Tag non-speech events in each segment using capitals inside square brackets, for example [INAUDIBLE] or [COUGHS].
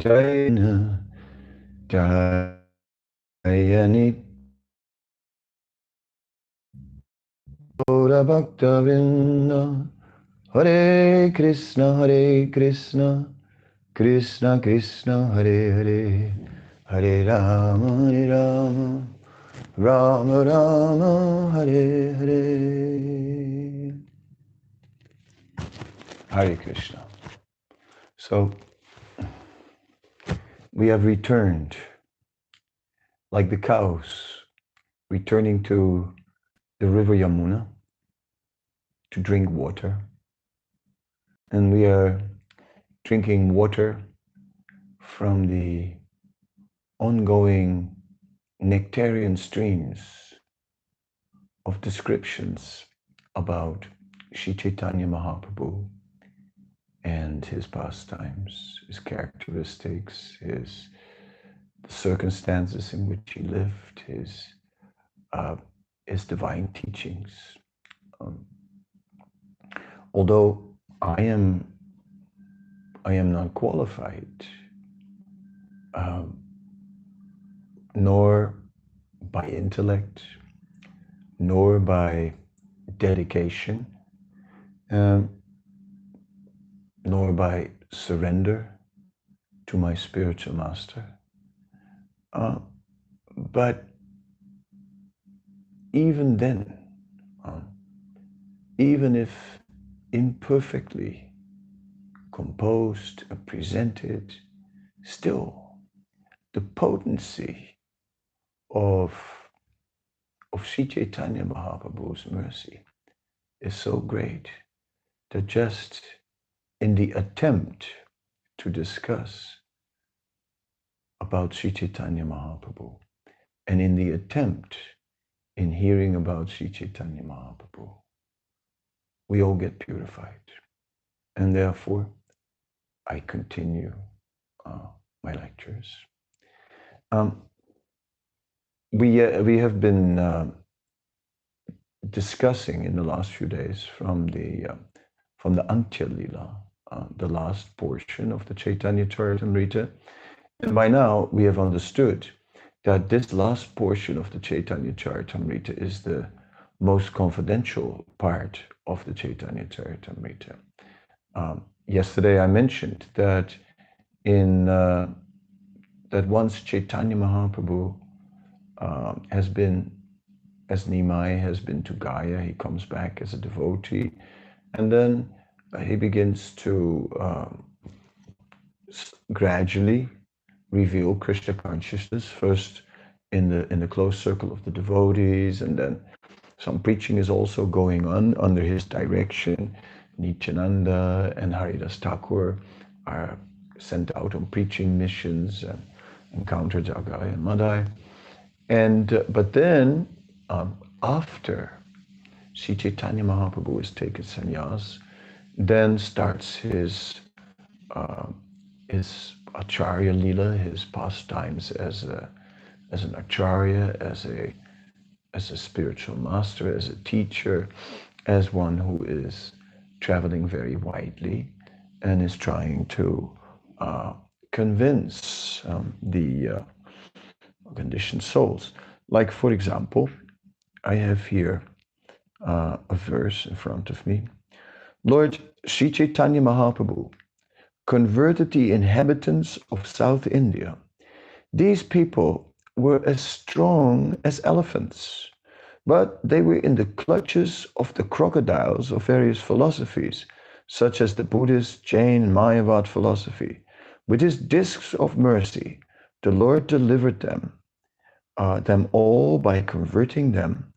Jaina Jayani Ora Bhakta Vinda. Hare Krishna Hare Krishna. Krishna Krishna Hare Hare. Hare Rama Hare Rama. Rama Rama Hare Hare. Hare Krishna. So we have returned like the cows returning to the river Yamuna to drink water. And we are drinking water from the ongoing nectarian streams of descriptions about Sri Chaitanya Mahaprabhu and his pastimes, his characteristics, his the circumstances in which he lived, his uh, his divine teachings. Um, although I am I am not qualified, um, nor by intellect, nor by dedication, um, nor by surrender to my spiritual master. Uh, but even then, um, even if imperfectly composed and presented, still the potency of, of Sri Chaitanya Mahaprabhu's mercy is so great that just in the attempt to discuss about Sri Chaitanya Mahaprabhu and in the attempt in hearing about Sri Chaitanya Mahaprabhu, we all get purified. And therefore, I continue uh, my lectures. Um, we, uh, we have been uh, discussing in the last few days from the, uh, from the Antya Lila, uh, the last portion of the Chaitanya Charitamrita. And by now, we have understood that this last portion of the Chaitanya Charitamrita is the most confidential part of the Chaitanya Charitamrita. Um, yesterday I mentioned that in uh, that once Chaitanya Mahaprabhu uh, has been, as Nimai has been to Gaya, he comes back as a devotee, and then he begins to um, gradually reveal Krishna consciousness first in the in the close circle of the devotees, and then some preaching is also going on under his direction. Nityananda and Haridas Thakur are sent out on preaching missions and encounter Jagai and Madai. And uh, but then um, after Sri Chaitanya Mahaprabhu has taken sannyas, then starts his uh, his Acharya Lila, his pastimes as a as an Acharya, as a as a spiritual master, as a teacher, as one who is traveling very widely and is trying to uh, convince um, the uh, conditioned souls. Like, for example, I have here uh, a verse in front of me. Lord Sri Chaitanya Mahaprabhu converted the inhabitants of South India. These people were as strong as elephants, but they were in the clutches of the crocodiles of various philosophies, such as the Buddhist, Jain, Mayavad philosophy. With his discs of mercy, the Lord delivered them, uh, them all by converting them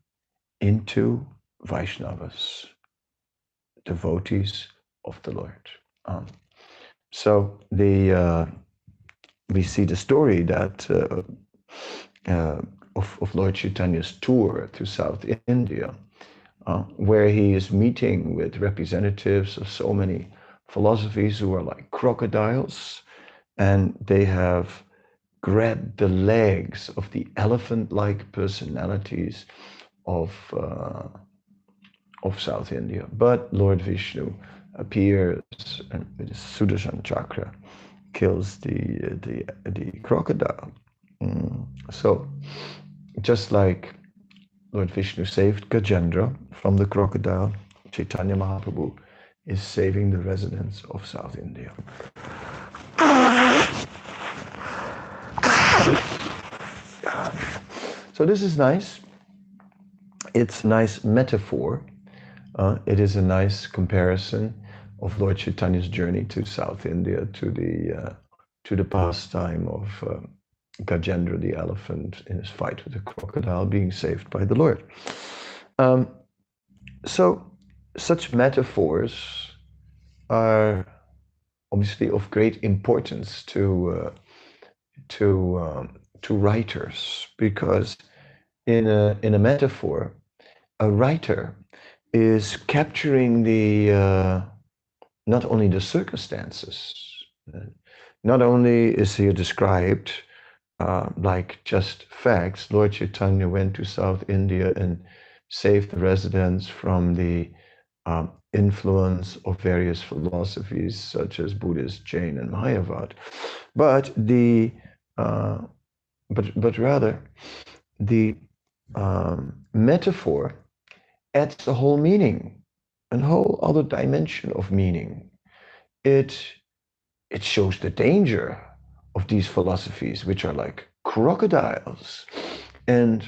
into Vaishnavas, devotees of the Lord. Um, so the uh, we see the story that uh, uh, of, of, Lord Chaitanya's tour to South India, uh, where he is meeting with representatives of so many philosophies who are like crocodiles, and they have grabbed the legs of the elephant-like personalities of uh, of South India. But Lord Vishnu appears and with his Sudarshan chakra kills the the the crocodile. Mm. So, just like Lord Vishnu saved Gajendra from the crocodile, Chaitanya Mahaprabhu is saving the residents of South India. So this is nice. It's a nice metaphor. Uh, it is a nice comparison of Lord Chaitanya's journey to South India, to the uh, to the pastime of uh, Gajendra the elephant in his fight with the crocodile, being saved by the Lord. Um, so, such metaphors are obviously of great importance to uh, to um, to writers because in a in a metaphor, a writer is capturing the uh, not only the circumstances, not only is here described uh, like just facts. Lord Chaitanya went to South India and saved the residents from the um, influence of various philosophies such as Buddhist, Jain, and Mayavad, but the uh, but but rather the um, metaphor adds a whole meaning, a whole other dimension of meaning. It it shows the danger of these philosophies, which are like crocodiles. And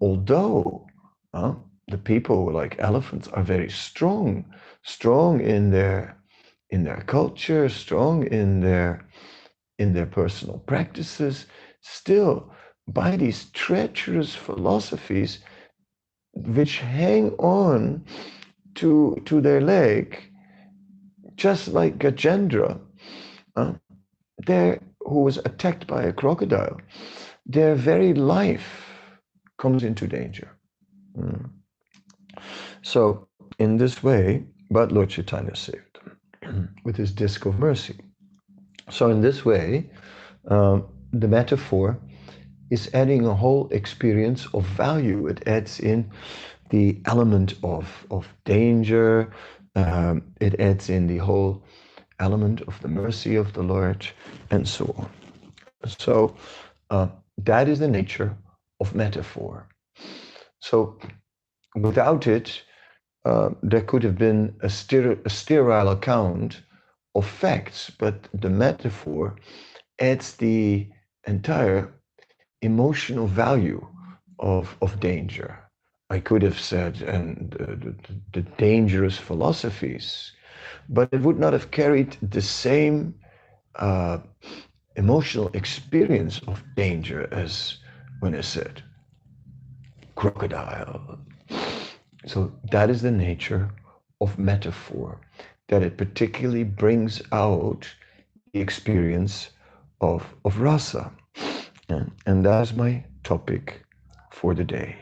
although uh, the people like elephants are very strong, strong in their in their culture, strong in their in their personal practices, still by these treacherous philosophies which hang on to, to their leg, just like Gajendra, uh, who was attacked by a crocodile, their very life comes into danger. Mm. So, in this way, but Lord Chaitanya saved them [CLEARS THROAT] with his disc of mercy. So, in this way, um, the metaphor is adding a whole experience of value. It adds in the element of, of danger, um, it adds in the whole element of the mercy of the Lord, and so on. So, uh, that is the nature of metaphor. So, without it, uh, there could have been a, ster- a sterile account of facts, but the metaphor adds the entire emotional value of, of danger. I could have said, and the, the, dangerous philosophies, but it would not have carried the same uh, emotional experience of danger as when I said crocodile. So that is the nature of metaphor, that it particularly brings out the experience of, of rasa. And, that's my topic for the day.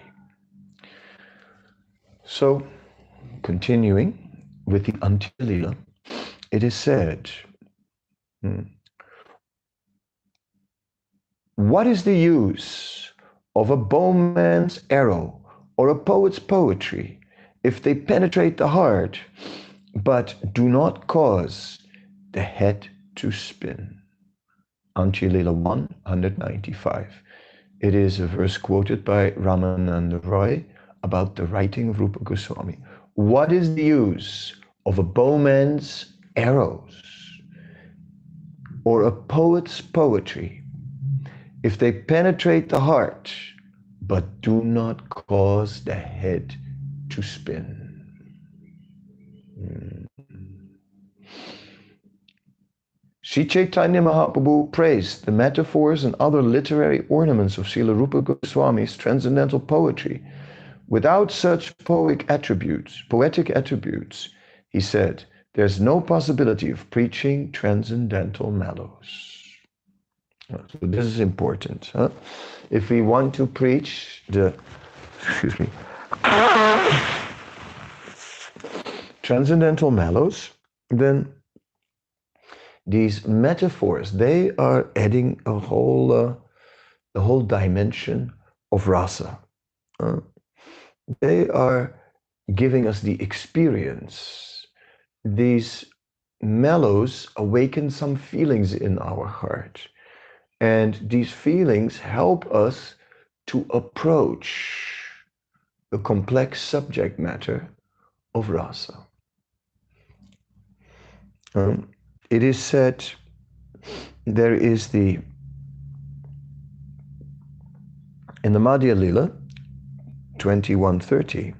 So, continuing with the Antya it is said, hmm, What is the use of a bowman's arrow or a poet's poetry if they penetrate the heart but do not cause the head to spin? Antya Lila 195. It is a verse quoted by Ramananda Roy about the writing of Rupa Goswami. What is the use of a bowman's arrows or a poet's poetry if they penetrate the heart but do not cause the head to spin? Hmm. Sri Chaitanya Mahaprabhu praised the metaphors and other literary ornaments of Srila Rupa Goswami's transcendental poetry. Without such poetic attributes, poetic attributes, he said, there's no possibility of preaching transcendental mellows. Oh, so this is important. Huh? If we want to preach the, excuse me, [COUGHS] transcendental mellows, then these metaphors they are adding a whole uh, a whole dimension of rasa uh, they are giving us the experience these mellows awaken some feelings in our heart. And these feelings help us to approach the complex subject matter of rasa. Um, it is said there is the in the Madhya Lila 2130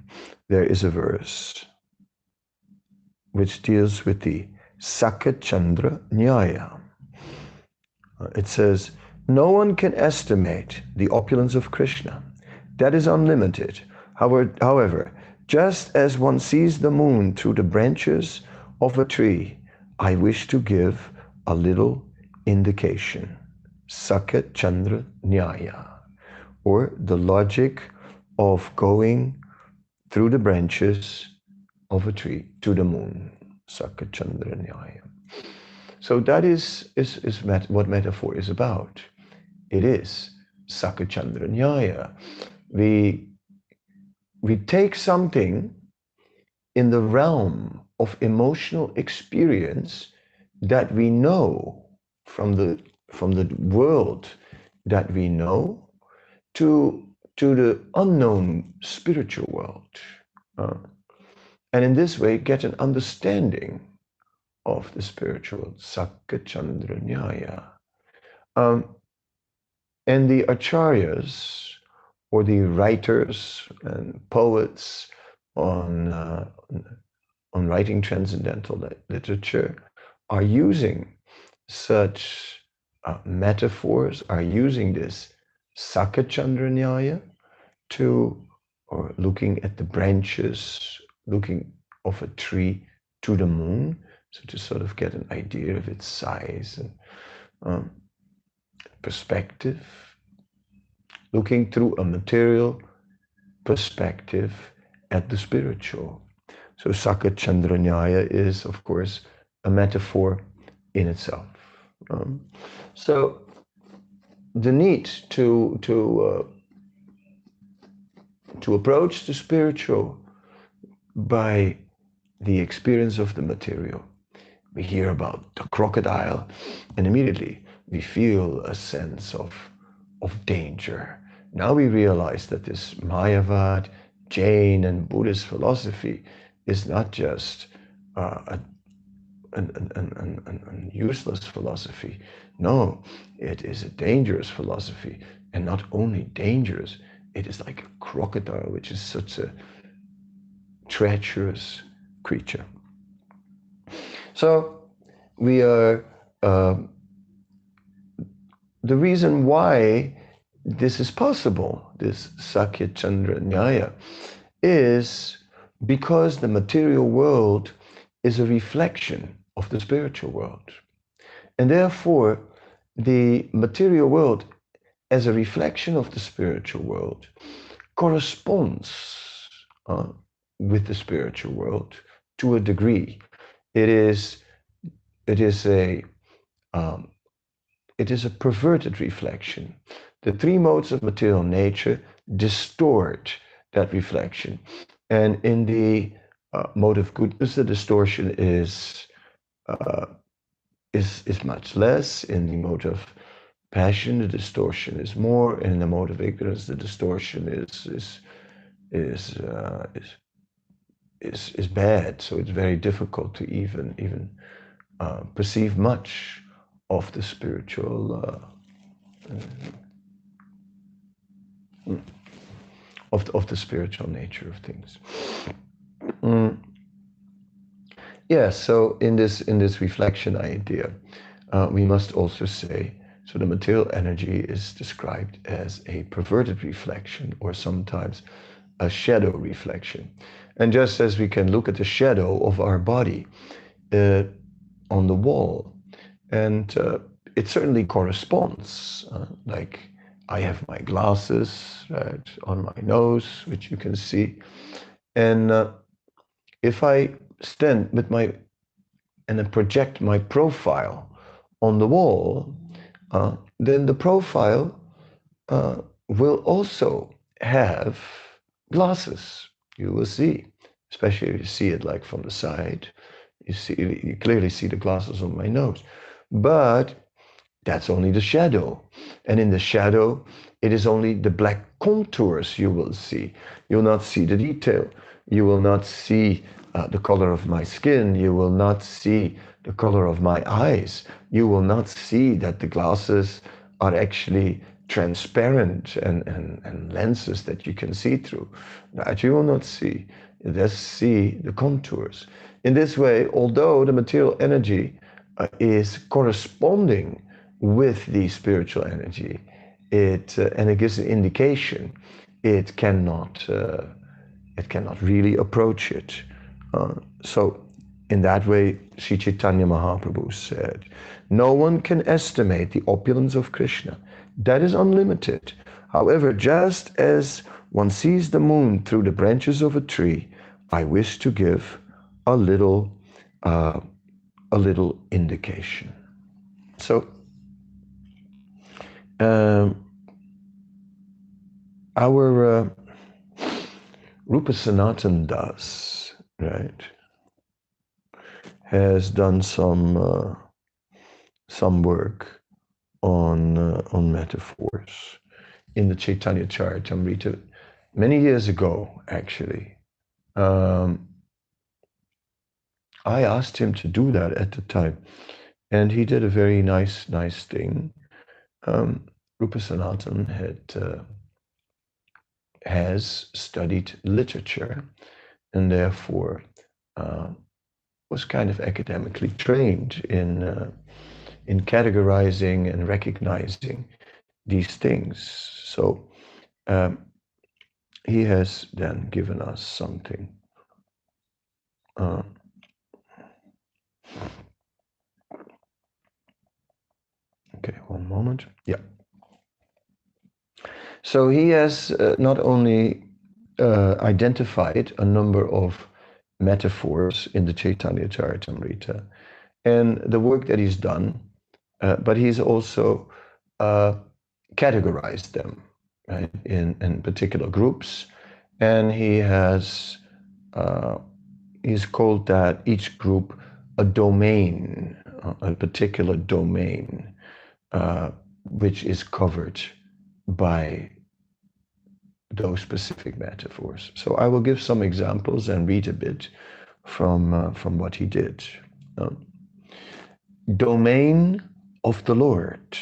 there is a verse which deals with the Sakachandra Nyaya. It says, No one can estimate the opulence of Krishna. That is unlimited. However, however, just as one sees the moon through the branches of a tree, I wish to give a little indication. Sakachandra Nyaya, or the logic of going through the branches of a tree to the moon. Sakachandra Nyaya. So that is, is, is met, what metaphor is about. It is Sakachandra Nyaya. We, we take something in the realm of emotional experience that we know from the, from the world that we know to, to the unknown spiritual world. Uh, and in this way get an understanding of the spiritual Sakachandra. Um, and the acharyas, or the writers and poets on, uh, on writing transcendental literature, are using such uh, metaphors, are using this Sakachandranyaya to, or looking at the branches looking of a tree to the moon, so to sort of get an idea of its size and um, perspective, looking through a material perspective at the spiritual. So Sakachandra is, of course, a metaphor in itself. Um, so the need to to uh, to approach the spiritual by the experience of the material. We hear about the crocodile, and immediately we feel a sense of, of danger. Now we realize that this Mayavad, Jain, and Buddhist philosophy is not just uh, a, an, an, an, an, useless philosophy. No, it is a dangerous philosophy. And not only dangerous, it is like a crocodile, which is such a treacherous creature. So we are, uh, the reason why this is possible, this Sakachandra Nyaya, is because the material world is a reflection of the spiritual world. And therefore, the material world, as a reflection of the spiritual world, corresponds uh, with the spiritual world to a degree. It is it is a um, it is a perverted reflection. The three modes of material nature distort that reflection, and in the uh, mode of goodness, the distortion is uh, is is much less. In the mode of passion, the distortion is more. In the mode of ignorance, the distortion is is is uh, is is is bad. So it's very difficult to even even uh, perceive much of the spiritual uh, uh, of the, of the spiritual nature of things. Mm. Yeah. So in this in this reflection idea, uh, we must also say. So the material energy is described as a perverted reflection, or sometimes a shadow reflection. And just as we can look at the shadow of our body uh, on the wall, and uh, it certainly corresponds. Uh, like I have my glasses right, on my nose, which you can see. And uh, if I stand with my and then project my profile on the wall, uh, then the profile uh, will also have glasses. You will see, especially if you see it like from the side, You see, you clearly see the glasses on my nose, but that's only the shadow. And in the shadow, it is only the black contours you will see. You'll not see the detail. You will not see uh, the color of my skin. You will not see the color of my eyes. You will not see that the glasses are actually transparent and, and, and lenses that you can see through. That you will not see. You just see the contours. In this way, although the material energy uh, is corresponding with the spiritual energy, it uh, and it gives an indication, it cannot uh, it cannot really approach it. Uh, so, in that way, Sri Chaitanya Mahaprabhu said, "No one can estimate the opulence of Krishna. That is unlimited. However, just as one sees the moon through the branches of a tree, I wish to give a little uh, a little indication." So um, our uh, Rupa Sanatan Das, right, has done some uh, some work on uh, on metaphors in the Chaitanya Charitamrita many years ago, actually. Um, I asked him to do that at the time, and he did a very nice, nice thing um, Rupa Sanatan had uh, has studied literature and therefore uh, was kind of academically trained in uh, in categorizing and recognizing these things. So um, he has then given us something. Uh, Okay, one moment. Yeah. So he has uh, not only uh, identified a number of metaphors in the Chaitanya Charitamrita and the work that he's done, uh, but he's also uh, categorized them right, in, in particular groups. And he has, uh, he's called that each group a domain, a particular domain uh, which is covered by those specific metaphors. So I will give some examples and read a bit from, uh, from what he did. Um, domain of the Lord.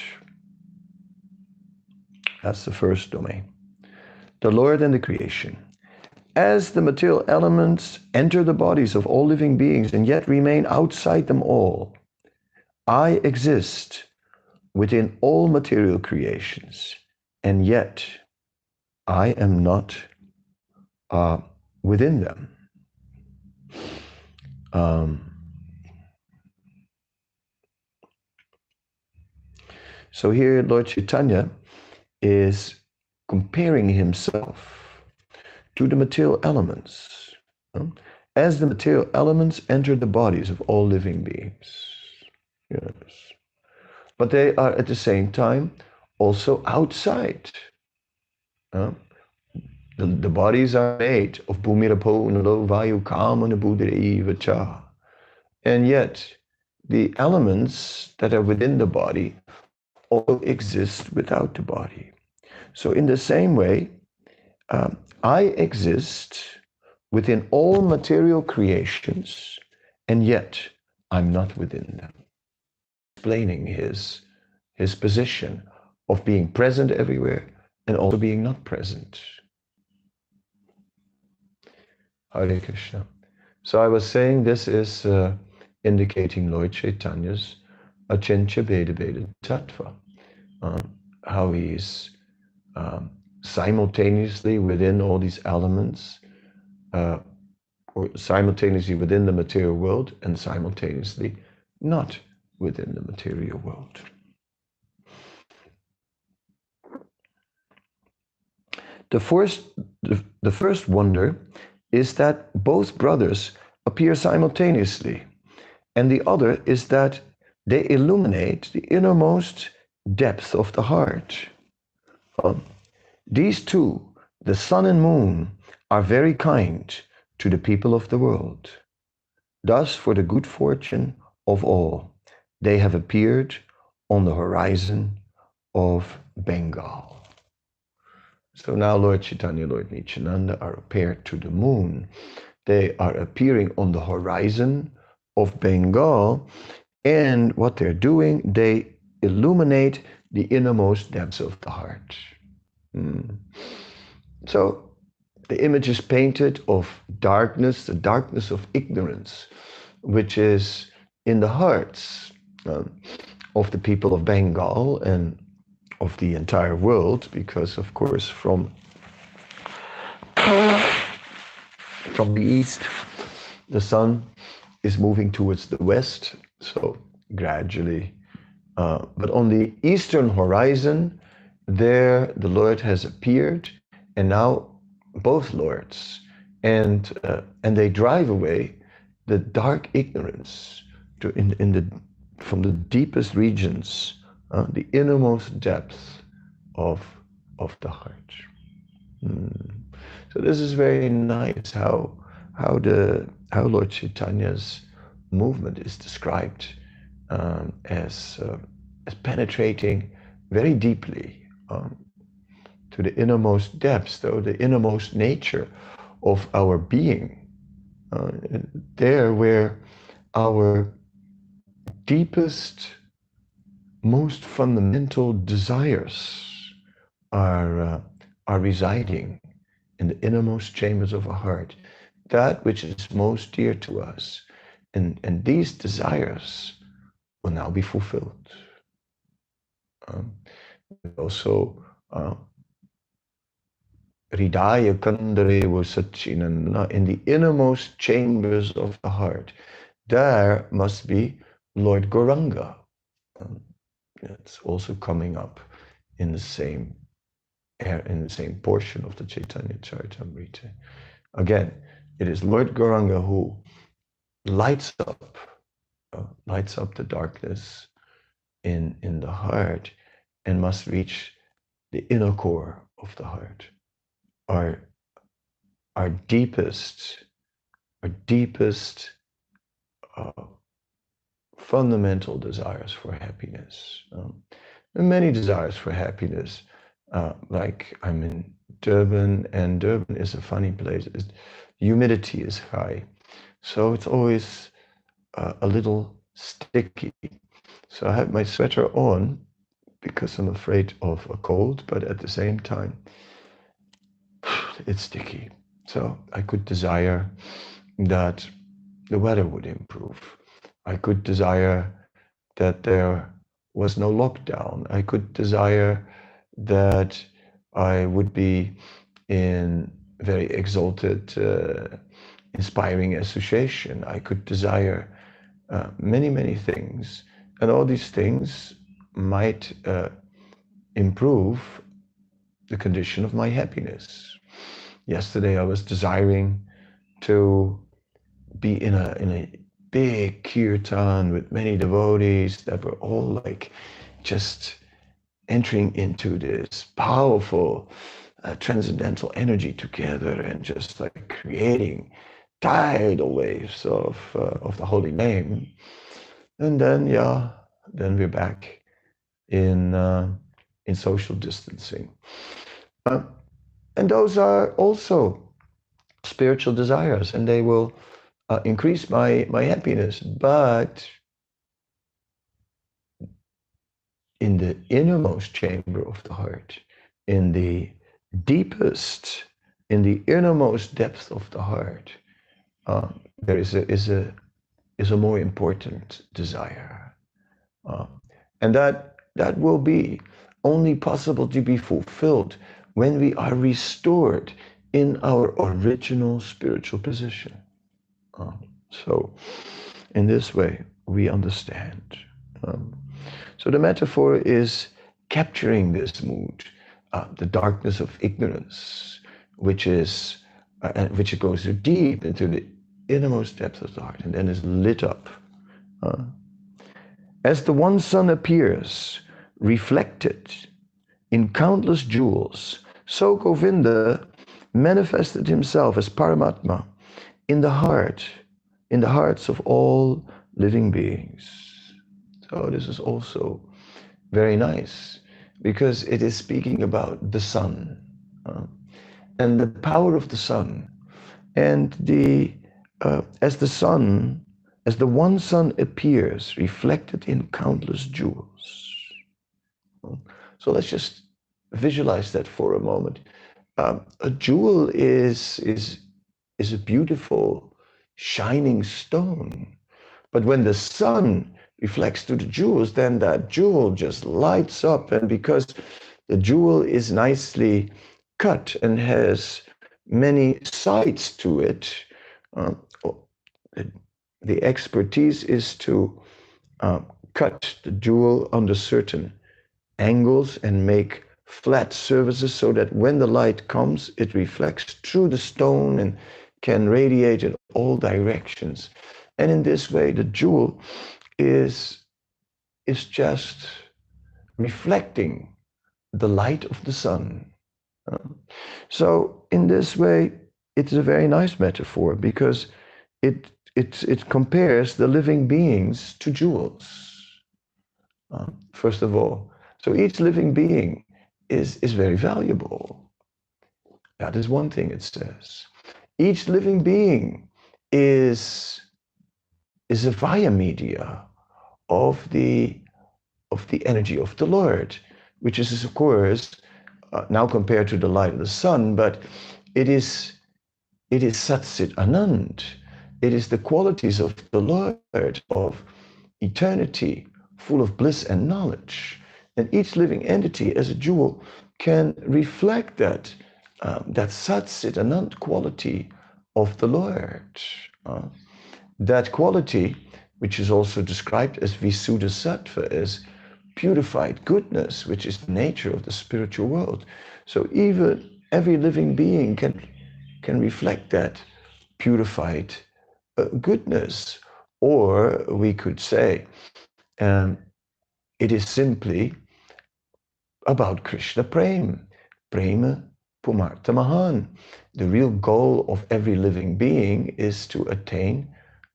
That's the first domain. The Lord and the creation. As the material elements enter the bodies of all living beings and yet remain outside them all, I exist within all material creations, and yet I am not uh, within them. Um, so here, Lord Chaitanya is comparing himself to the material elements. As the material elements enter the bodies of all living beings. Yes but they are at the same time also outside. Uh, the, the bodies are made of bhumirapo nalo vayu kamana buddha. And yet, the elements that are within the body all exist without the body. So, in the same way, um, I exist within all material creations, and yet I'm not within them explaining his, his position of being present everywhere and also being not present. Hare Krishna. So I was saying this is uh, indicating Lord Chaitanya's Achintya Bheda Abheda Tattva, um, how he's um, simultaneously within all these elements, uh, or simultaneously within the material world and simultaneously not within the material world. The first, the, the first wonder is that both brothers appear simultaneously, and the other is that they illuminate the innermost depth of the heart. Um, these two, the sun and moon, are very kind to the people of the world. Thus, for the good fortune of all, they have appeared on the horizon of Bengal. So now Lord Chaitanya, Lord Nityananda are appeared to the moon. They are appearing on the horizon of Bengal. And what they're doing, they illuminate the innermost depths of the heart. Mm. So the image is painted of darkness, the darkness of ignorance, which is in the hearts um, of the people of Bengal and of the entire world, because of course from from the east, the sun is moving towards the west, so gradually. Uh, but on the eastern horizon, there the Lord has appeared, and now both lords, and uh, and they drive away the dark ignorance to in in the from the deepest regions, uh, the innermost depths of of the heart. Mm. So this is very nice how how the how Lord Chaitanya's movement is described um, as uh, as penetrating very deeply um, to the innermost depths, though the innermost nature of our being, uh, there where our deepest, most fundamental desires are uh, are residing in the innermost chambers of our heart, that which is most dear to us, and and these desires will now be fulfilled. Um, also uh, Hridaya Kandarevo Satchinanda, in the innermost chambers of the heart, there must be Lord Gauranga. Um, it's also coming up in the same in the same portion of the Chaitanya Charitamrita. Again, it is Lord Gauranga who lights up, uh, lights up the darkness in in the heart, and must reach the inner core of the heart our our deepest our deepest uh, fundamental desires for happiness um, many desires for happiness uh, like i'm in durban and durban is a funny place it's, humidity is high so it's always uh, a little sticky so i have my sweater on because i'm afraid of a cold but at the same time [SIGHS] it's sticky. So I could desire that the weather would improve. I could desire that there was no lockdown. I could desire that I would be in very exalted, uh, inspiring association. I could desire uh, many, many things. And all these things might uh, improve the condition of my happiness yesterday I was desiring to be in a in a big kirtan with many devotees that were all like just entering into this powerful uh, transcendental energy together and just like creating tidal waves of uh, of the holy name. And then yeah then we're back in uh, in social distancing. Uh, and those are also spiritual desires, and they will uh, increase my, my happiness. But in the innermost chamber of the heart, in the deepest, in the innermost depth of the heart, uh, there is a, is, a, is a more important desire. Uh, and that, that will be only possible to be fulfilled when we are restored in our original spiritual position. Um, so, in this way, we understand. Um, so, the metaphor is capturing this mood, uh, the darkness of ignorance, which is uh, which goes deep into the innermost depths of the heart and then is lit up. Uh, as the one sun appears, reflected in countless jewels, so Govinda manifested himself as Paramatma in the heart in the hearts of all living beings. So this is also very nice because it is speaking about the sun uh, and the power of the sun. And the uh, as the sun as the one sun appears reflected in countless jewels. So let's just visualize that for a moment. Um, a jewel is is is a beautiful shining stone but when the sun reflects to the jewels, then that jewel just lights up. And because the jewel is nicely cut and has many sides to it, uh, the expertise is to uh, cut the jewel under certain angles and make flat surfaces so that when the light comes, it reflects through the stone and can radiate in all directions. And in this way, the jewel is, is just reflecting the light of the sun. so in this way, it's a very nice metaphor because it, it, it compares the living beings to jewels. Uh, first of all, so each living being is, is very valuable. That is one thing it says. Each living being is is a via media of the of the energy of the Lord, which is of course uh, now compared to the light of the sun, but it is it is Satsit Anand. It is the qualities of the Lord of eternity, full of bliss and knowledge. And each living entity as a jewel can reflect that um, that Satsit Anand quality of the Lord. Uh, that quality, which is also described as Visuddha Sattva, as purified goodness, which is the nature of the spiritual world. So even every living being can, can reflect that purified uh, goodness. Or we could say um, it is simply about Krishna Prem, Prema Mahan. The real goal of every living being is to attain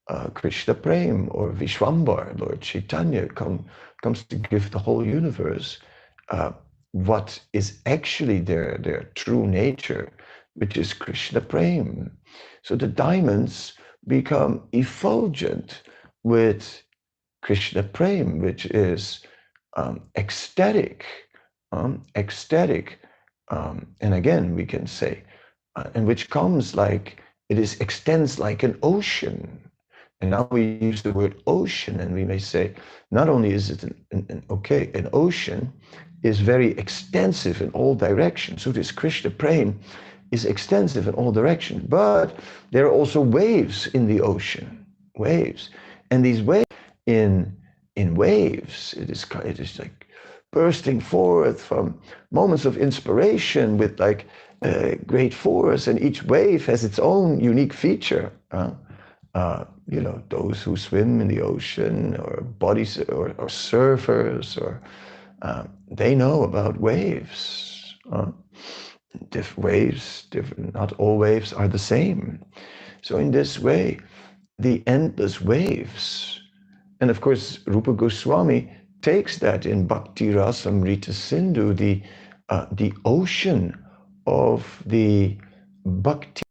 uh, Krishna Prem or Vishwambar, Lord Chaitanya, come, comes to give the whole universe uh, what is actually their, their true nature, which is Krishna Prem. So the diamonds become effulgent with Krishna Prem, which is um, ecstatic, um, ecstatic. Um, and again, we can say, uh, and which comes like, it is extends like an ocean. And now we use the word ocean, and we may say, not only is it an, an, okay, an ocean is very extensive in all directions. So this Krishna Prem is extensive in all directions, but there are also waves in the ocean, waves, and these waves in in waves, it is it is like bursting forth from moments of inspiration with like uh, great force, and each wave has its own unique feature. Uh, you know, those who swim in the ocean or bodies or, or surfers or uh, they know about waves. Uh, different waves, different, not all waves are the same. So in this way, the endless waves, and of course, Rupa Goswami takes that in Bhakti Rasamrita Sindhu, the uh, the ocean of the bhakti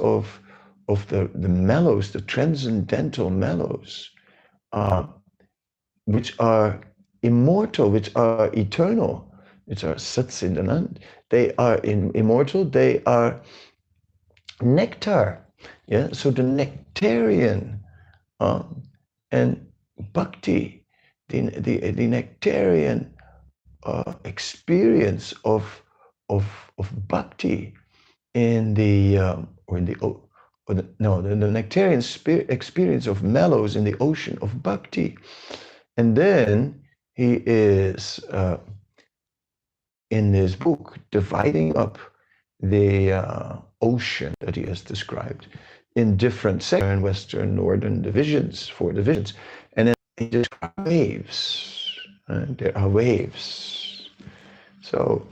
of of the, the mellows, the transcendental mellows, uh, which are immortal, which are eternal, which are Satsindanand. They are in, immortal, they are nectar. Yeah, so the nectarian um, and bhakti, the, the, the nectarian uh, experience of, of, of bhakti in the, um, or in the or the, no, the, the nectarian experience of mellows in the ocean of bhakti. And then he is, uh, in his book, dividing up the uh, ocean that he has described in different sections, western, northern divisions, four divisions. He describes waves. Uh, there are waves. So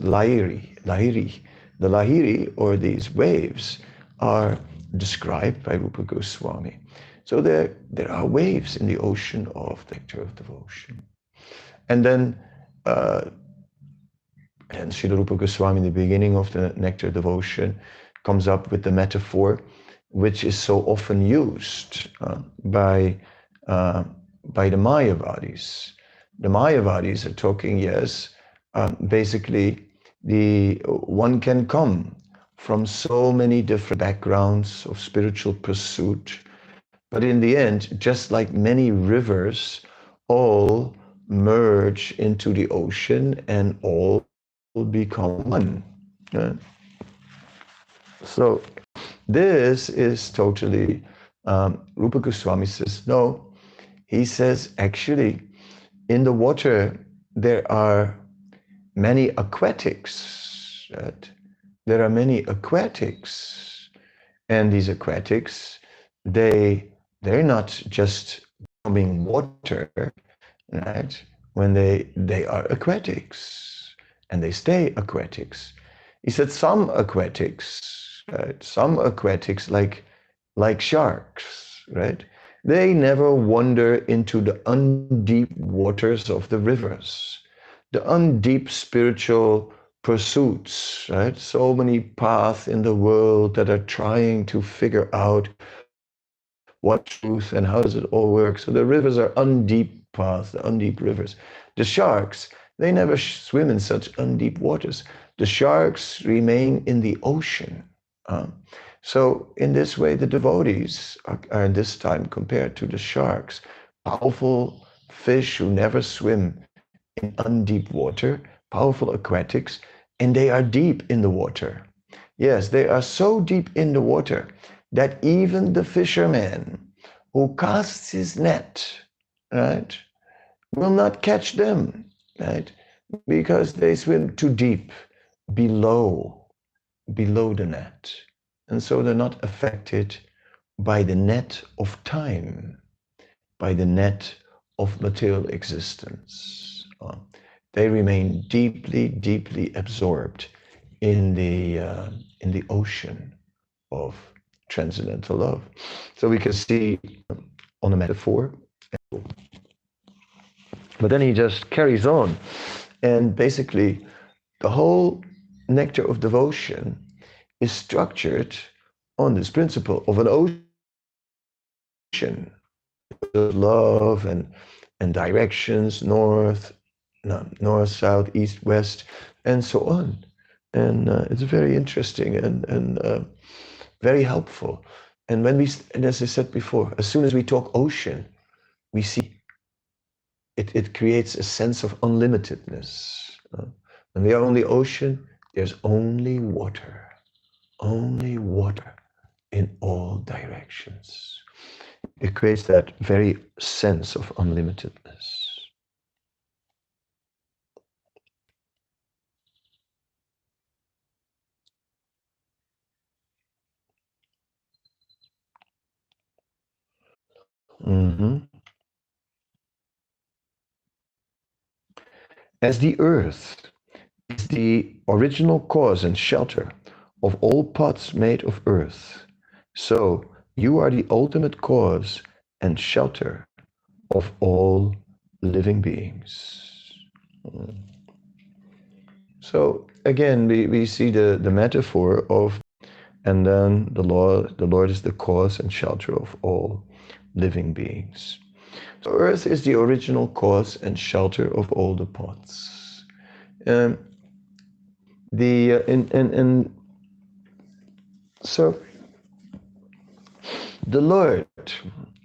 lahiri, lahiri. The lahiri, or these waves, are described by Rupa Goswami. So there, there are waves in the ocean of nectar of devotion. And then, uh, and Srila Rupa Goswami in the beginning of the nectar devotion comes up with the metaphor, which is so often used uh, by, uh, by the Mayavadis. The Mayavadis are talking, yes, um, basically the one can come from so many different backgrounds of spiritual pursuit. But in the end, just like many rivers, all merge into the ocean and all will become one. So this is totally, um, Rupa Goswami says, no. He says, actually, in the water, there are many aquatics. Right? there are many aquatics, and these aquatics, they they're not just becoming water, right? When they they are aquatics, and they stay aquatics. He said some aquatics, right? Some aquatics like like sharks, right? They never wander into the undeep waters of the rivers, the undeep spiritual pursuits, right? So many paths in the world that are trying to figure out what truth and how does it all work. So the rivers are undeep paths, the undeep rivers. The sharks, they never swim in such undeep waters. The sharks remain in the ocean. Um, so in this way, the devotees are, are in this time compared to the sharks, powerful fish who never swim in undeep water, powerful aquatics, and they are deep in the water. Yes, they are so deep in the water that even the fisherman who casts his net, right, will not catch them, right, because they swim too deep below, below the net. And so they're not affected by the net of time, by the net of material existence. They remain deeply, deeply absorbed in the uh, in the ocean of transcendental love. So we can see on a metaphor. But then he just carries on, and basically, the whole nectar of devotion is structured on this principle of an ocean love and and directions north north, south, east, west, and so on. And uh, it's very interesting and, and uh, very helpful. And when we, and as I said before, as soon as we talk ocean, we see it, it creates a sense of unlimitedness. Uh, when we are on the ocean, there's only water, only water in all directions. It creates that very sense of unlimitedness. hmm As the earth is the original cause and shelter of all pots made of earth, so you are the ultimate cause and shelter of all living beings. So again, we, we see the, the metaphor of, and then the Lord, the Lord is the cause and shelter of all living beings. So earth is the original cause and shelter of all the pots. Um, the uh, in, in so the Lord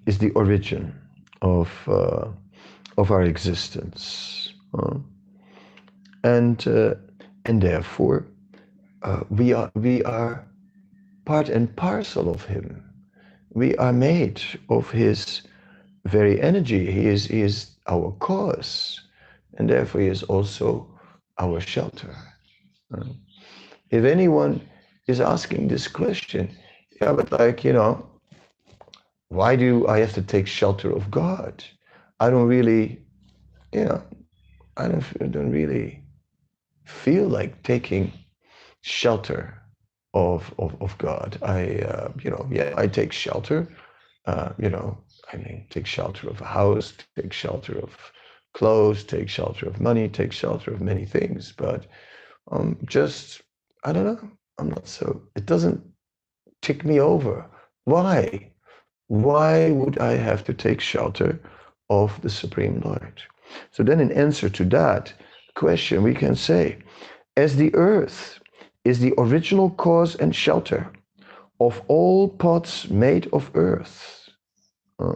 is the origin of uh, of our existence, uh, and uh, and therefore uh, we are we are part and parcel of Him we are made of his very energy. He is, he is our cause, and therefore he is also our shelter. If anyone is asking this question, yeah, but like, you know, why do I have to take shelter of God? I don't really, you know, I don't, I don't really feel like taking shelter of, of, of God. I, uh, you know, yeah, I take shelter uh, you know, I mean, take shelter of a house, take shelter of clothes, take shelter of money, take shelter of many things. But um, just, I don't know, I'm not so, it doesn't tick me over. Why? Why would I have to take shelter of the Supreme Lord? So then, in answer to that question, we can say, as the earth is the original cause and shelter of all pots made of earth. Uh,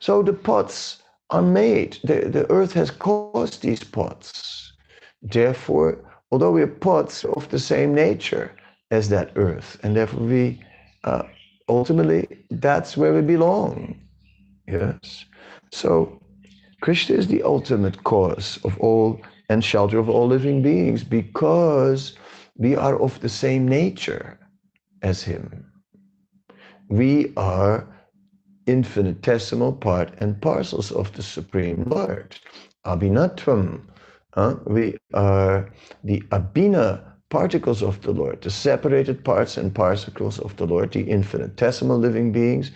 so the pots are made, the, the earth has caused these pots. Therefore, although we are pots of the same nature as that earth, and therefore we uh, ultimately that's where we belong. Yes. So Krishna is the ultimate cause of all and shelter of all living beings because we are of the same nature as him. We are infinitesimal part and parcels of the Supreme Lord. Abhinatvam. Uh, we are the abhina particles of the Lord, the separated parts and particles of the Lord, the infinitesimal living beings.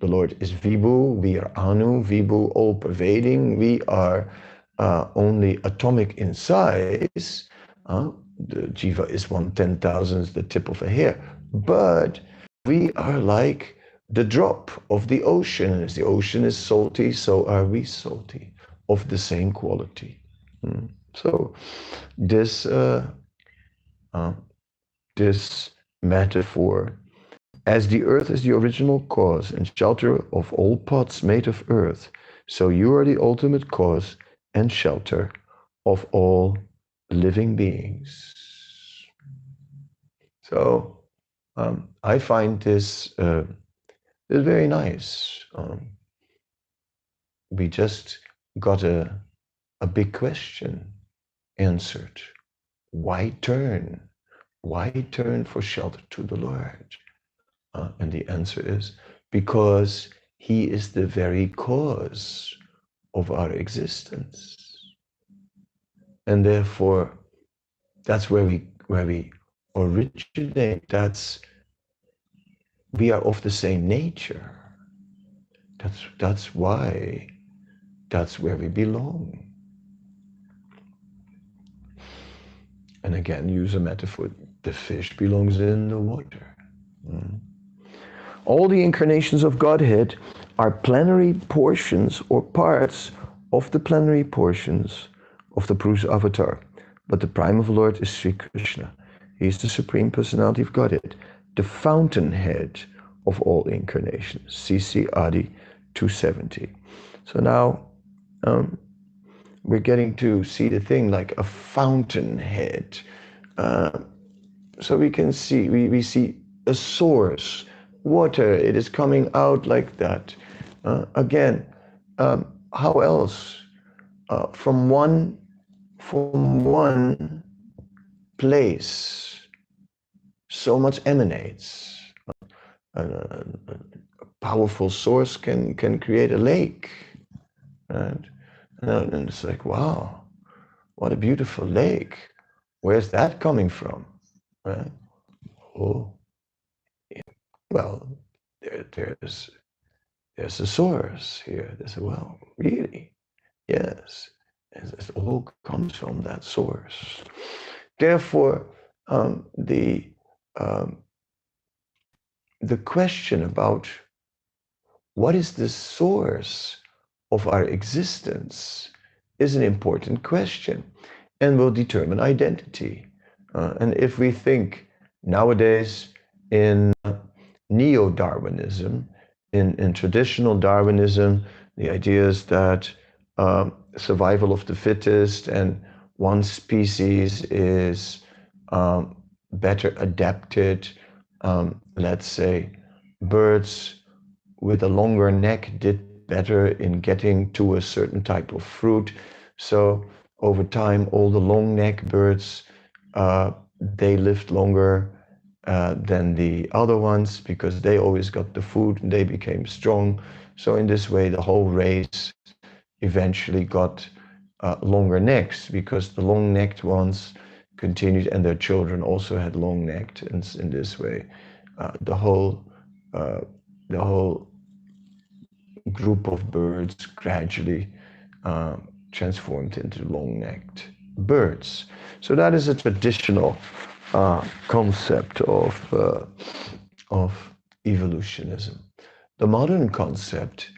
The Lord is Vibhu, we are Anu, Vibhu, all pervading. We are uh, only atomic in size. Uh, the jiva is one ten thousandth the tip of a hair. But we are like the drop of the ocean. As the ocean is salty, so are we salty, of the same quality. Mm. So this uh, uh, this metaphor, as the earth is the original cause and shelter of all pots made of earth, so you are the ultimate cause and shelter of all living beings. So um, I find this, uh, this very nice. Um, we just got a, a big question answered. Why turn? Why turn for shelter to the Lord? Uh, and the answer is because He is the very cause of our existence. And therefore, that's where we where we originate. That's we are of the same nature. That's that's why that's where we belong. And again, use a metaphor. The fish belongs in the water. Mm. All the incarnations of Godhead are plenary portions or parts of the plenary portions of the Purusa avatar. But the prime of Lord is Sri Krishna. He is the Supreme Personality of Godhead, the fountainhead of all incarnations. CC Adi 270. So now um, we're getting to see the thing like a fountainhead. Uh, so we can see, we, we see a source, water, it is coming out like that. Uh, again, um, how else? Uh, from one, from one place, so much emanates. A, a, a powerful source can can create a lake, right? And, it's like, wow, what a beautiful lake. Where's that coming from? Right? Oh, well, there, there's there's a source here. There's a well, really, yes. It all comes from that source. Therefore, um, the um, the question about what is the source of our existence is an important question and will determine identity. Uh, and if we think nowadays in neo Darwinism, in, in traditional Darwinism, the idea is that uh, survival of the fittest and one species is um, better adapted. Um, let's say birds with a longer neck did better in getting to a certain type of fruit. So over time, all the long neck birds, uh, they lived longer uh, than the other ones because they always got the food and they became strong. So in this way, the whole race eventually got uh, longer necks because the long-necked ones continued and their children also had long-necked and in this way uh, the whole uh, the whole group of birds gradually uh, transformed into long-necked birds. So that is a traditional uh, concept of, uh, of evolutionism. The modern concept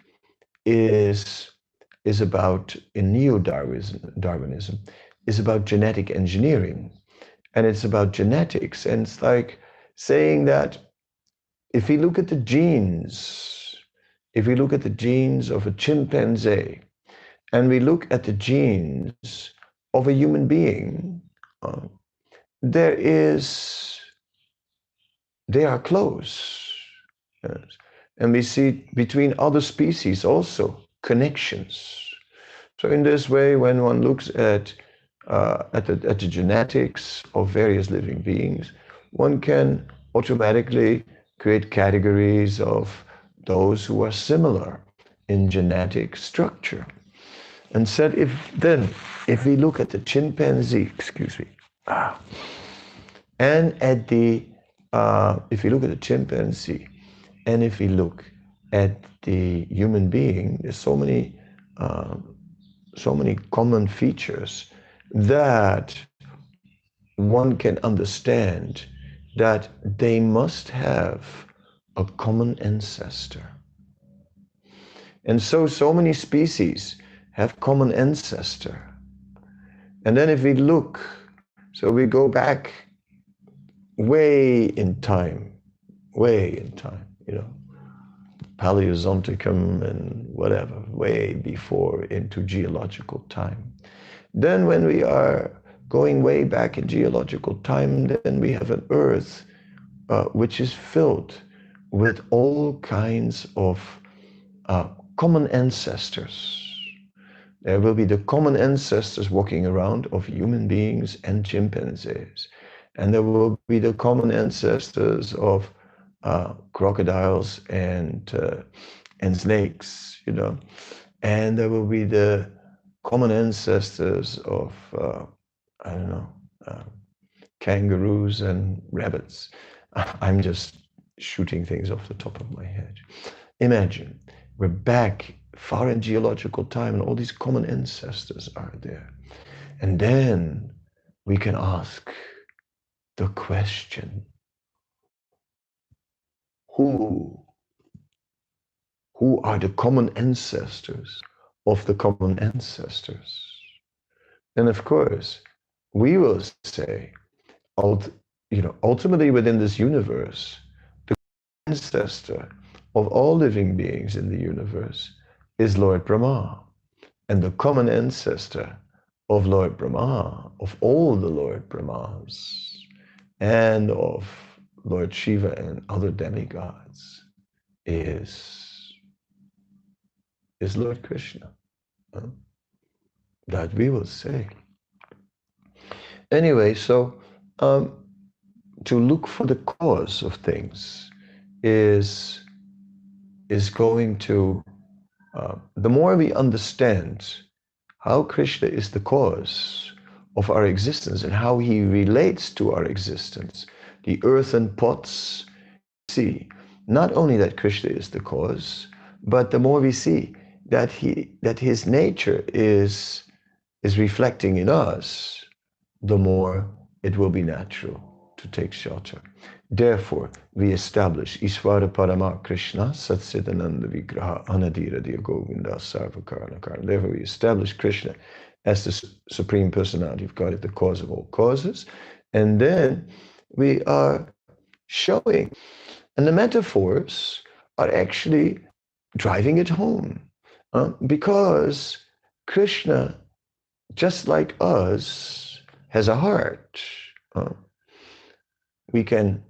is, is about, in neo-Darwinism, Darwinism, is about genetic engineering. And it's about genetics. And it's like saying that if we look at the genes, if we look at the genes of a chimpanzee, and we look at the genes of a human being, uh, there is, they are close. Yes. And we see between other species also connections. So in this way, when one looks at, uh, at, the, at the genetics of various living beings, one can automatically create categories of those who are similar in genetic structure. And said, if then, if we look at the chimpanzee, excuse me, ah, and at the, uh, if we look at the chimpanzee, and if we look at the human being, there's so many, uh, so many common features that one can understand that they must have a common ancestor. And so, so many species have common ancestor. And then if we look, so we go back way in time, way in time, you know, Paleozoicum and whatever, way before into geological time. Then when we are going way back in geological time, then we have an earth uh, which is filled with all kinds of uh, common ancestors. There will be the common ancestors walking around of human beings and chimpanzees. And there will be the common ancestors of uh, crocodiles and, uh, and snakes, you know. And there will be the common ancestors of uh, I don't know, uh, kangaroos and rabbits. [LAUGHS] I'm just shooting things off the top of my head. Imagine we're back far in geological time and all these common ancestors are there. And then we can ask the question who? Who are the common ancestors of the common ancestors? And of course, we will say, you know, ultimately within this universe, ancestor of all living beings in the universe is Lord Brahma. And the common ancestor of Lord Brahma, of all the Lord Brahmas, and of Lord Shiva and other demigods is, is Lord Krishna. That we will say anyway, so um, to look for the cause of things is is going to uh, the more we understand how Krishna is the cause of our existence and how he relates to our existence, the earthen pots see not only that Krishna is the cause, but the more we see that he that his nature is is reflecting in us the more it will be natural to take shelter. Therefore, we establish Ishvara Parama Krishna Satsidananda Vigraha Anadira Govinda Sarvakarna Therefore, we establish Krishna as the Supreme Personality of God, the cause of all causes. And then we are showing, and the metaphors are actually driving it home. Uh, because Krishna, just like us, has a heart. Uh, we can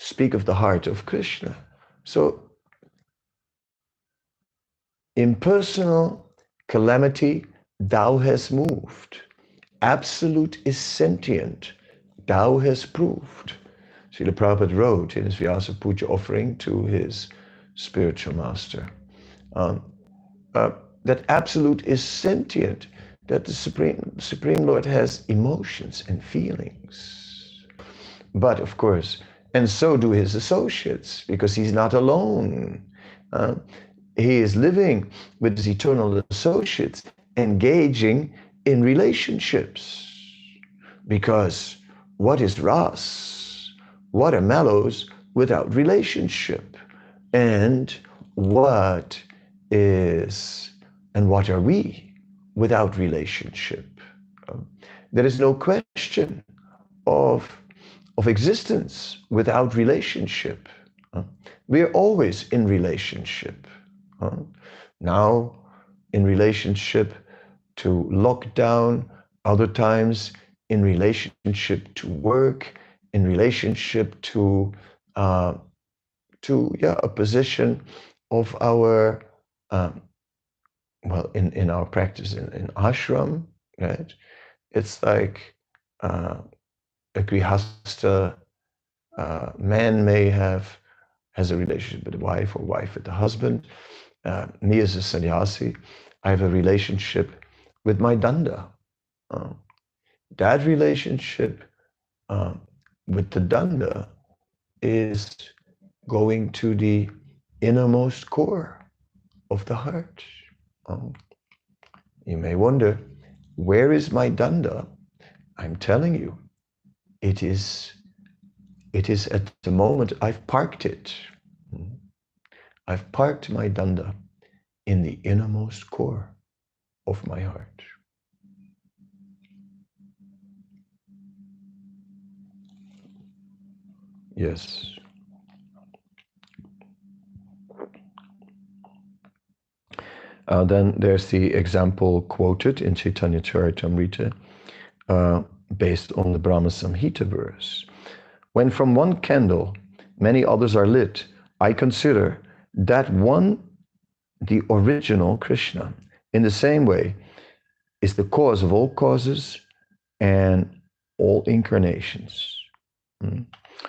speak of the heart of Krishna. So, impersonal calamity, thou hast moved. Absolute is sentient, thou hast proved. Srila Prabhupada wrote in his Vyasa Puja offering to his spiritual master um, uh, that absolute is sentient that the Supreme, Supreme Lord has emotions and feelings. But of course, and so do his associates, because he's not alone. Uh, he is living with his eternal associates, engaging in relationships. Because what is Ras? What are mellows without relationship? And what is, and what are we without relationship? Um, there is no question of, of existence without relationship. We are always in relationship. Now, in relationship to lockdown, other times in relationship to work, in relationship to uh, to yeah a position of our um, well in in our practice in, in ashram right it's like uh, a grihasta uh, man may have has a relationship with a wife or wife with the husband uh, me as a sannyasi i have a relationship with my danda uh, that relationship uh, with the danda is going to the innermost core of the heart. Um, you may wonder, where is my danda? I'm telling you, it is, it is at the moment I've parked it. I've parked my danda in the innermost core of my heart. Yes. Uh, then there's the example quoted in Chaitanya Charitamrita uh, based on the Brahma Samhita verse. When from one candle many others are lit, I consider that one, the original Krishna, in the same way, is the cause of all causes and all incarnations. Mm.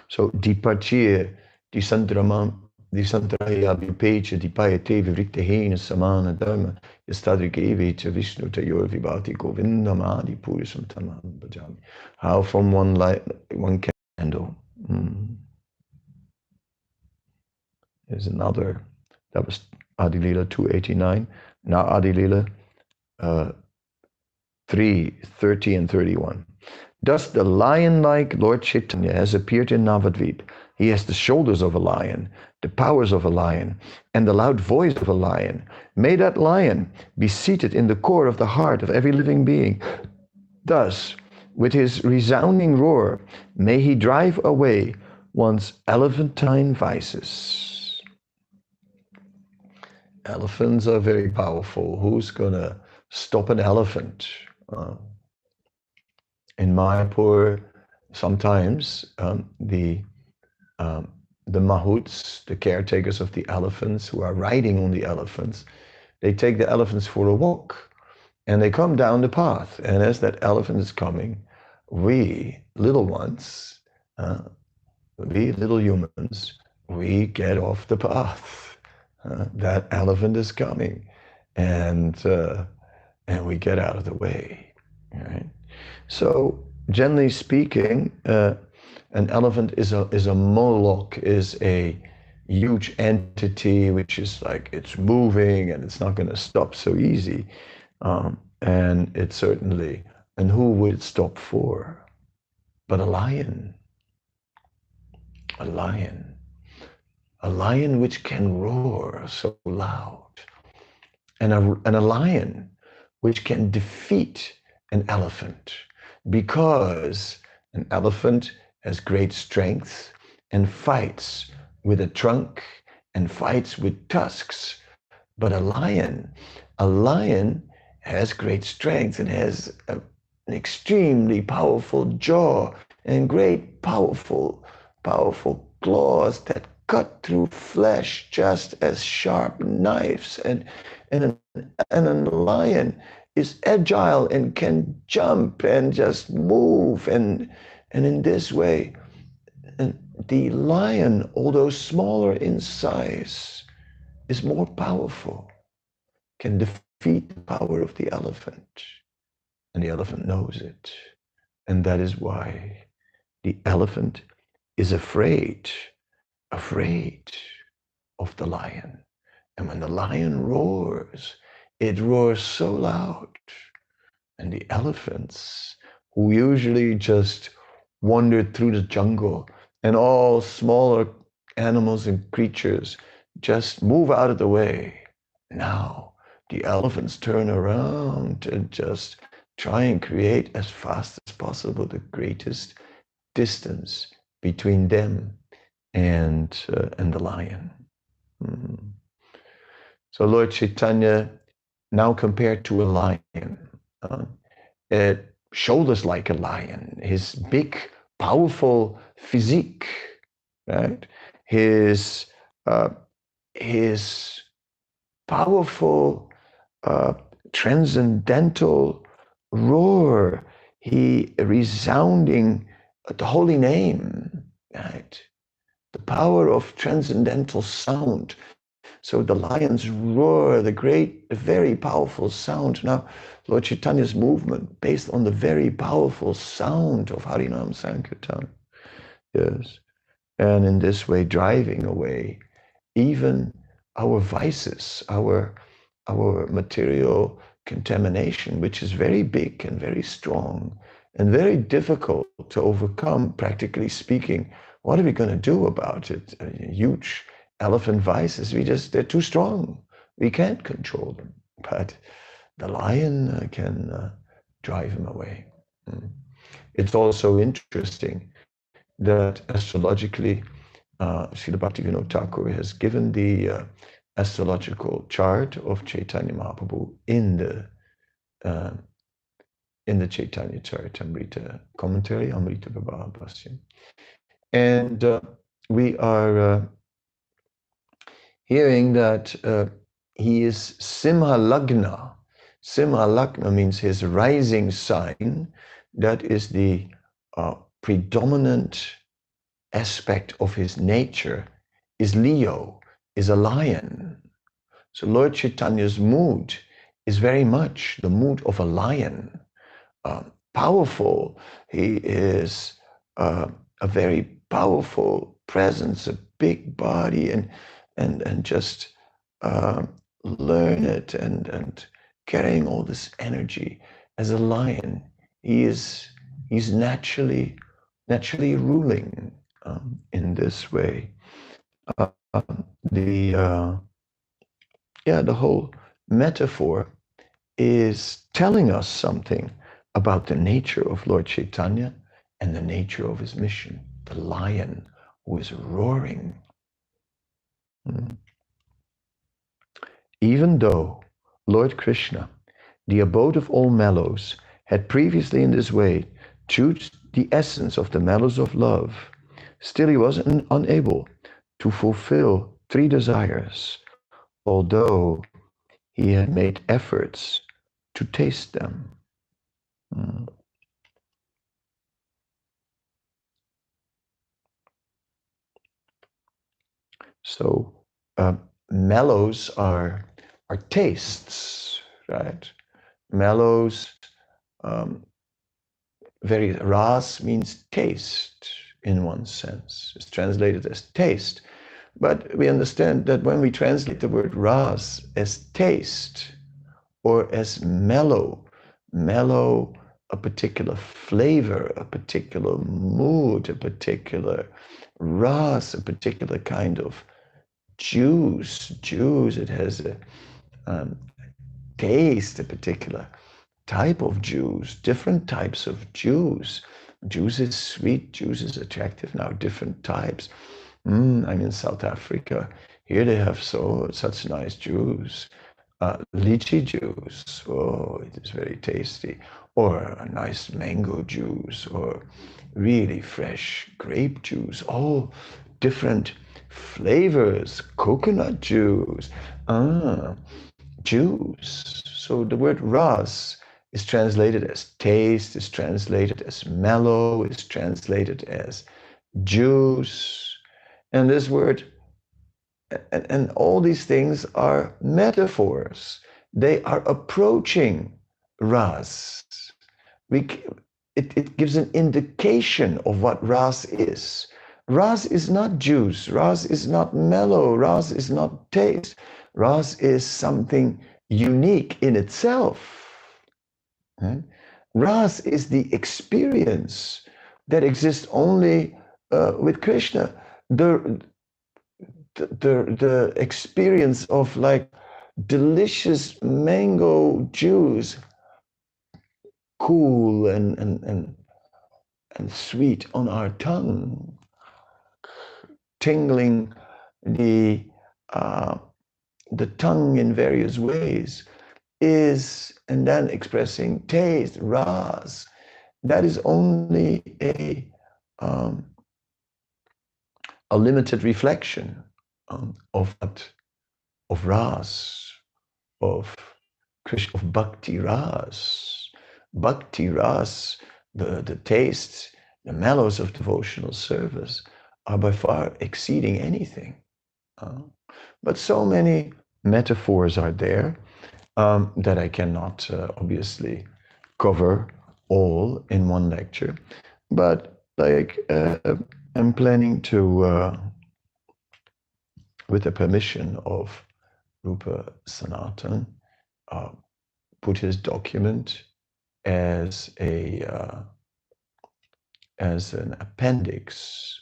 So Dipachiya, Disandrama, Disantraya Vipecha, Dipayate, Vivrikta Hena, Samana Dharma, Yastadrikevecha, Vishnu Tayor Vibhati Govindamadi Purusam Tamam Bhajami. How from one light, one candle. Mm. There's another, that was Adilila 289. Now Adilila uh, 3, 30 and 31. Thus, the lion like Lord Chaitanya has appeared in Navadvip. He has the shoulders of a lion, the powers of a lion, and the loud voice of a lion. May that lion be seated in the core of the heart of every living being. Thus, with his resounding roar, may he drive away one's elephantine vices. Elephants are very powerful. Who's going to stop an elephant? Uh, in Mayapur, sometimes um, the um, the mahouts, the caretakers of the elephants who are riding on the elephants, they take the elephants for a walk and they come down the path. And as that elephant is coming, we little ones, uh, we little humans, we get off the path. Uh, that elephant is coming, and uh, and we get out of the way. Right? So generally speaking, uh, an elephant is a is a moloch, is a huge entity which is like it's moving and it's not going to stop so easy. Um, and it certainly, and who would stop for? But a lion. A lion. A lion which can roar so loud. And a, and a lion which can defeat an elephant because an elephant has great strength and fights with a trunk and fights with tusks. But a lion, a lion has great strength and has a, an extremely powerful jaw and great powerful, powerful claws that cut through flesh just as sharp knives. And, and, and a lion is agile and can jump and just move and and in this way uh, the lion although smaller in size is more powerful can defeat the power of the elephant. And the elephant knows it. And that is why the elephant is afraid afraid of the lion. And when the lion roars, it roars so loud. And the elephants, who usually just wandered through the jungle, and all smaller animals and creatures just move out of the way. Now the elephants turn around and just try and create as fast as possible the greatest distance between them and uh, and the lion. Mm. So Lord Chaitanya, now compared to a lion, uh, it shoulders like a lion, his big, powerful physique, right? His uh, his powerful, uh, transcendental roar, he resounding the holy name, right? The power of transcendental sound. So the lion's roar, the great, very powerful sound. Now, Lord Chaitanya's movement based on the very powerful sound of Harinam Sankirtan. Yes. And in this way, driving away even our vices, our, our material contamination, which is very big and very strong and very difficult to overcome, practically speaking. What are we going to do about it? A huge elephant vices, we just, they're too strong. We can't control them. But the lion uh, can uh, drive him away. Mm. It's also interesting that astrologically, uh, Srila Bhaktivinoda Thakur has given the uh, astrological chart of Chaitanya Mahaprabhu in the uh, in the Chaitanya Charitamrita commentary, Amrita Pravaha Bhasya. And uh, we are uh, hearing that uh, he is Simha Lagna. Simha Lagna means his rising sign. That is the uh, predominant aspect of his nature is Leo, is a lion. So Lord Chaitanya's mood is very much the mood of a lion. Uh, powerful. He is uh, a very powerful presence, a big body, and and and just uh, learn it and and carrying all this energy as a lion. He is he's naturally naturally ruling um, in this way. Uh, the uh, yeah, the whole metaphor is telling us something about the nature of Lord Chaitanya and the nature of his mission. The lion who is roaring. Hmm. Even though Lord Krishna, the abode of all mellows, had previously in this way chosen the essence of the mellows of love Still, he was un- unable to fulfill three desires, although he had made efforts to taste them. Mm. So, uh, mellows are are tastes, right? Mellows, um, very ras means taste in one sense. It's translated as taste. But we understand that when we translate the word ras as taste or as mellow, mellow, a particular flavor, a particular mood, a particular ras, a particular kind of juice, juice, it has a um, taste, a particular type of juice, different types of juice. Juice is sweet, juice is attractive. Now, different types. Mm, I'm in South Africa. Here they have so such nice juice. Uh, lychee juice, oh, it is very tasty. Or a nice mango juice, or really fresh grape juice. All different flavors. Coconut juice. Ah, juice. So the word ras is translated as taste, is translated as mellow, is translated as juice. And this word, and, and all these things are metaphors. They are approaching ras. We, it, it gives an indication of what ras is. Ras is not juice. Ras is not mellow. Ras is not taste. Ras is something unique in itself. Right? Ras is the experience that exists only uh, with Krishna. The, the, the, the experience of like delicious mango juice, cool and, and, and, and sweet on our tongue, tingling the, uh, the tongue in various ways is, and then expressing taste, ras. That is only a, um, a limited reflection um, of of ras, of Krishna, of bhakti ras. Bhakti ras, the, the tastes, the mellows of devotional service are by far exceeding anything. Uh, but so many metaphors are there um, that I cannot uh, obviously cover all in one lecture. But like uh, I'm planning to, uh, with the permission of Rupa Sanatan, uh, put his document as a uh, as an appendix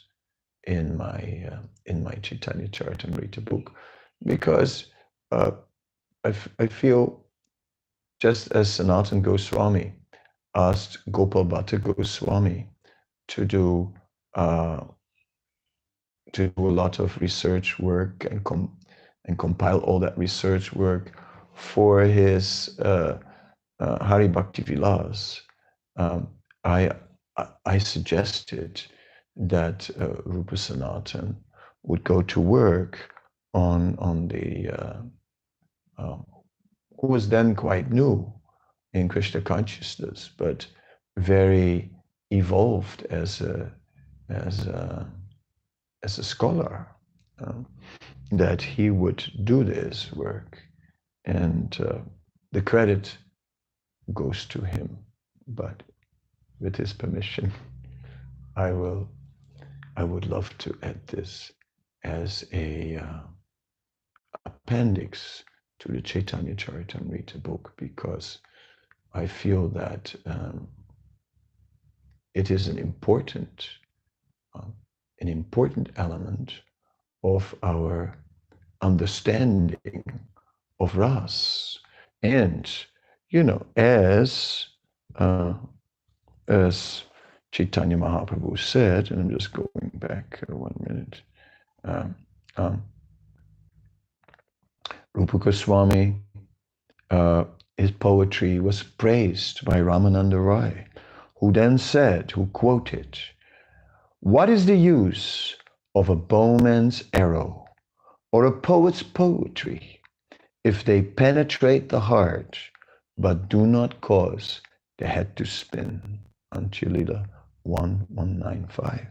in my uh, in my Chaitanya Charitamrita book because uh, I, I feel just as Sanatan Goswami asked Gopal Bhatta Goswami to do uh, to do a lot of research work and com- and compile all that research work for his uh, uh, Hari Bhakti Vilas. Um, I I suggested that uh, Rupa Sanatan would go to work on on the uh, um, who was then quite new in Krishna consciousness, but very evolved as a as a as a scholar. Um, that he would do this work, and uh, the credit goes to him. But with his permission, I will. I would love to add this as a uh, appendix to the Chaitanya Charitamrita book because I feel that um, it is an important, uh, an important element of our understanding of ras, and you know, as uh, as Chaitanya Mahaprabhu said, and I'm just going back uh, one minute. Um, um, Rupa Goswami, uh, his poetry was praised by Ramananda Roy, who then said, who quoted, What is the use of a bowman's arrow or a poet's poetry if they penetrate the heart but do not cause the head to spin? Antya-lila 1195.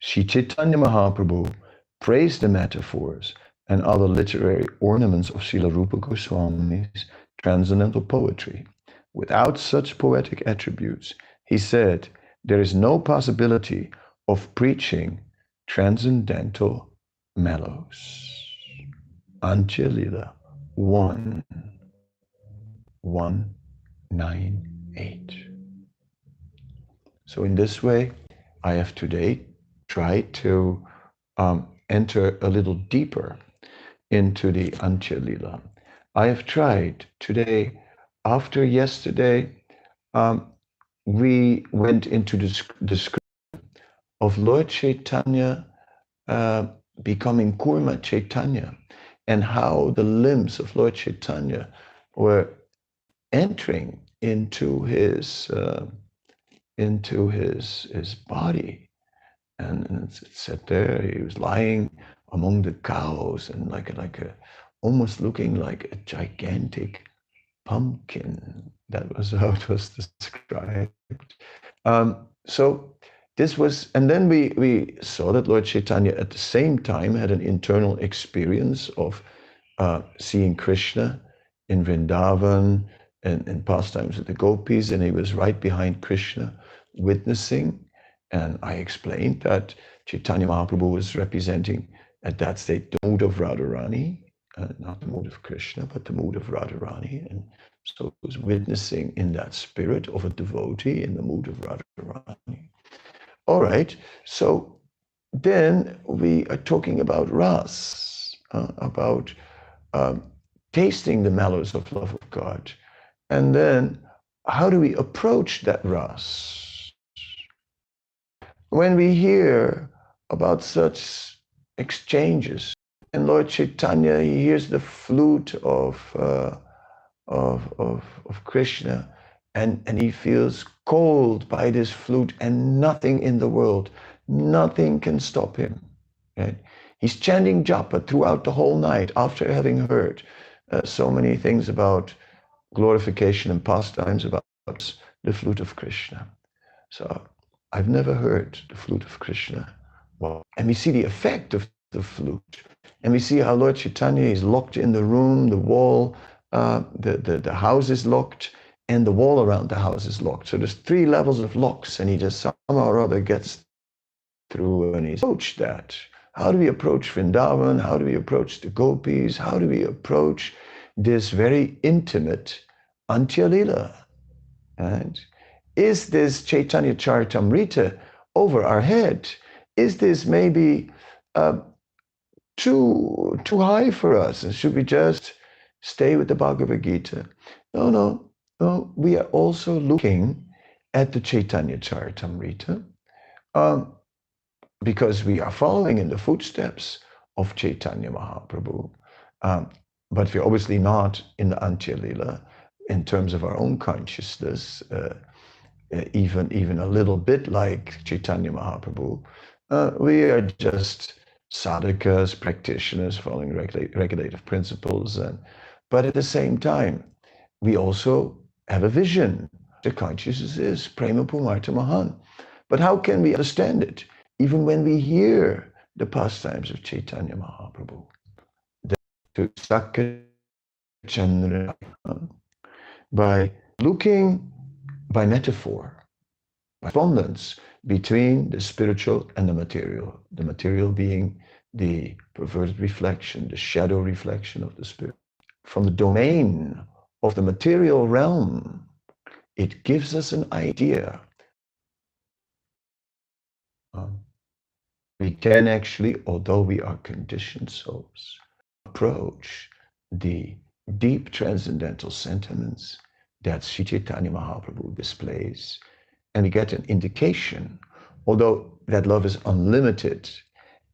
Sri Chaitanya Mahaprabhu praised the metaphors and other literary ornaments of Srila Rupa Goswami's transcendental poetry. Without such poetic attributes, he said, there is no possibility of preaching transcendental mellows. Antya-lila 1 198. So, in this way, I have today tried to um, enter a little deeper into the Antya-lila. I have tried today, after yesterday, um, we went into the description of Lord Chaitanya uh, becoming Kurma Chaitanya and how the limbs of Lord Chaitanya were entering into his uh, into his his body and, and it said there he was lying among the cows and like like a almost looking like a gigantic pumpkin. That was [LAUGHS] how it was described. Um, so this was, and then we we saw that Lord Chaitanya at the same time had an internal experience of uh, seeing Krishna in Vrindavan and, and pastimes with the gopis, and he was right behind Krishna, witnessing. And I explained that Chaitanya Mahaprabhu was representing at that state the mood of Radharani, uh, not the mood of Krishna, but the mood of Radharani. And so he was witnessing in that spirit of a devotee in the mood of Radharani. All right, so then we are talking about ras, uh, about um, tasting the mellows of love of God. And then how do we approach that ras? When we hear about such exchanges, and Lord Chaitanya, he hears the flute of, uh, of, of, of Krishna, and, and he feels cold by this flute, and nothing in the world, nothing can stop him. Right? He's chanting japa throughout the whole night after having heard uh, so many things about glorification and pastimes about the flute of Krishna. So I've never heard the flute of Krishna. And we see the effect of the flute. And we see how Lord Chaitanya is locked in the room, the wall, uh, the, the, the house is locked, and the wall around the house is locked. So there's three levels of locks, and he just somehow or other gets through and he's approached that. How do we approach Vrindavan? How do we approach the gopis? How do we approach this very intimate Antyalila? And is this Chaitanya Charitamrita over our head? Is this maybe uh, too too high for us? And should we just stay with the Bhagavad Gita? No, no, no. We are also looking at the Chaitanya Charitamrita. Um, because we are following in the footsteps of Chaitanya Mahaprabhu. Um, but we're obviously not in the Antya in terms of our own consciousness, uh, even, even a little bit like Chaitanya Mahaprabhu. Uh, we are just sadhakas, practitioners following regula- regulative principles. And, but at the same time, we also have a vision. The consciousness is Prema Pumarta Mahan. But how can we understand it? even when we hear the pastimes of Chaitanya Mahaprabhu, to Sakachandra, by looking by metaphor, by correspondence between the spiritual and the material, the material being the perverted reflection, the shadow reflection of the spirit. From the domain of the material realm, it gives us an idea we can actually, although we are conditioned souls, approach the deep transcendental sentiments that Sri Chaitanya Mahaprabhu displays. And get an indication, although that love is unlimited,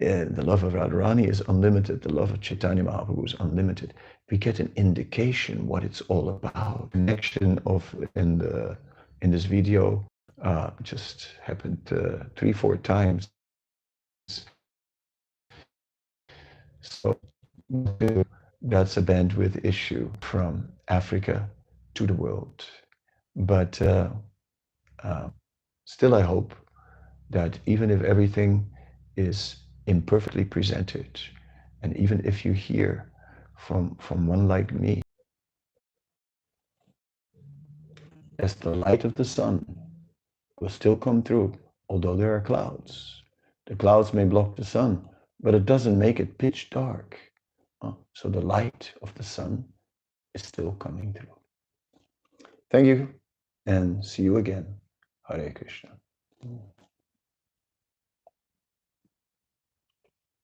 uh, the love of Radharani is unlimited, the love of Chaitanya Mahaprabhu is unlimited. We get an indication what it's all about. Connection of in the in this video uh, just happened uh, three, four times So that's a bandwidth issue from Africa to the world. But uh, uh, still, I hope that even if everything is imperfectly presented, and even if you hear from, from one like me, as the light of the sun will still come through, although there are clouds. The clouds may block the sun, but it doesn't make it pitch dark. Uh, so the light of the sun is still coming through. Thank you and see you again. Hare Krishna.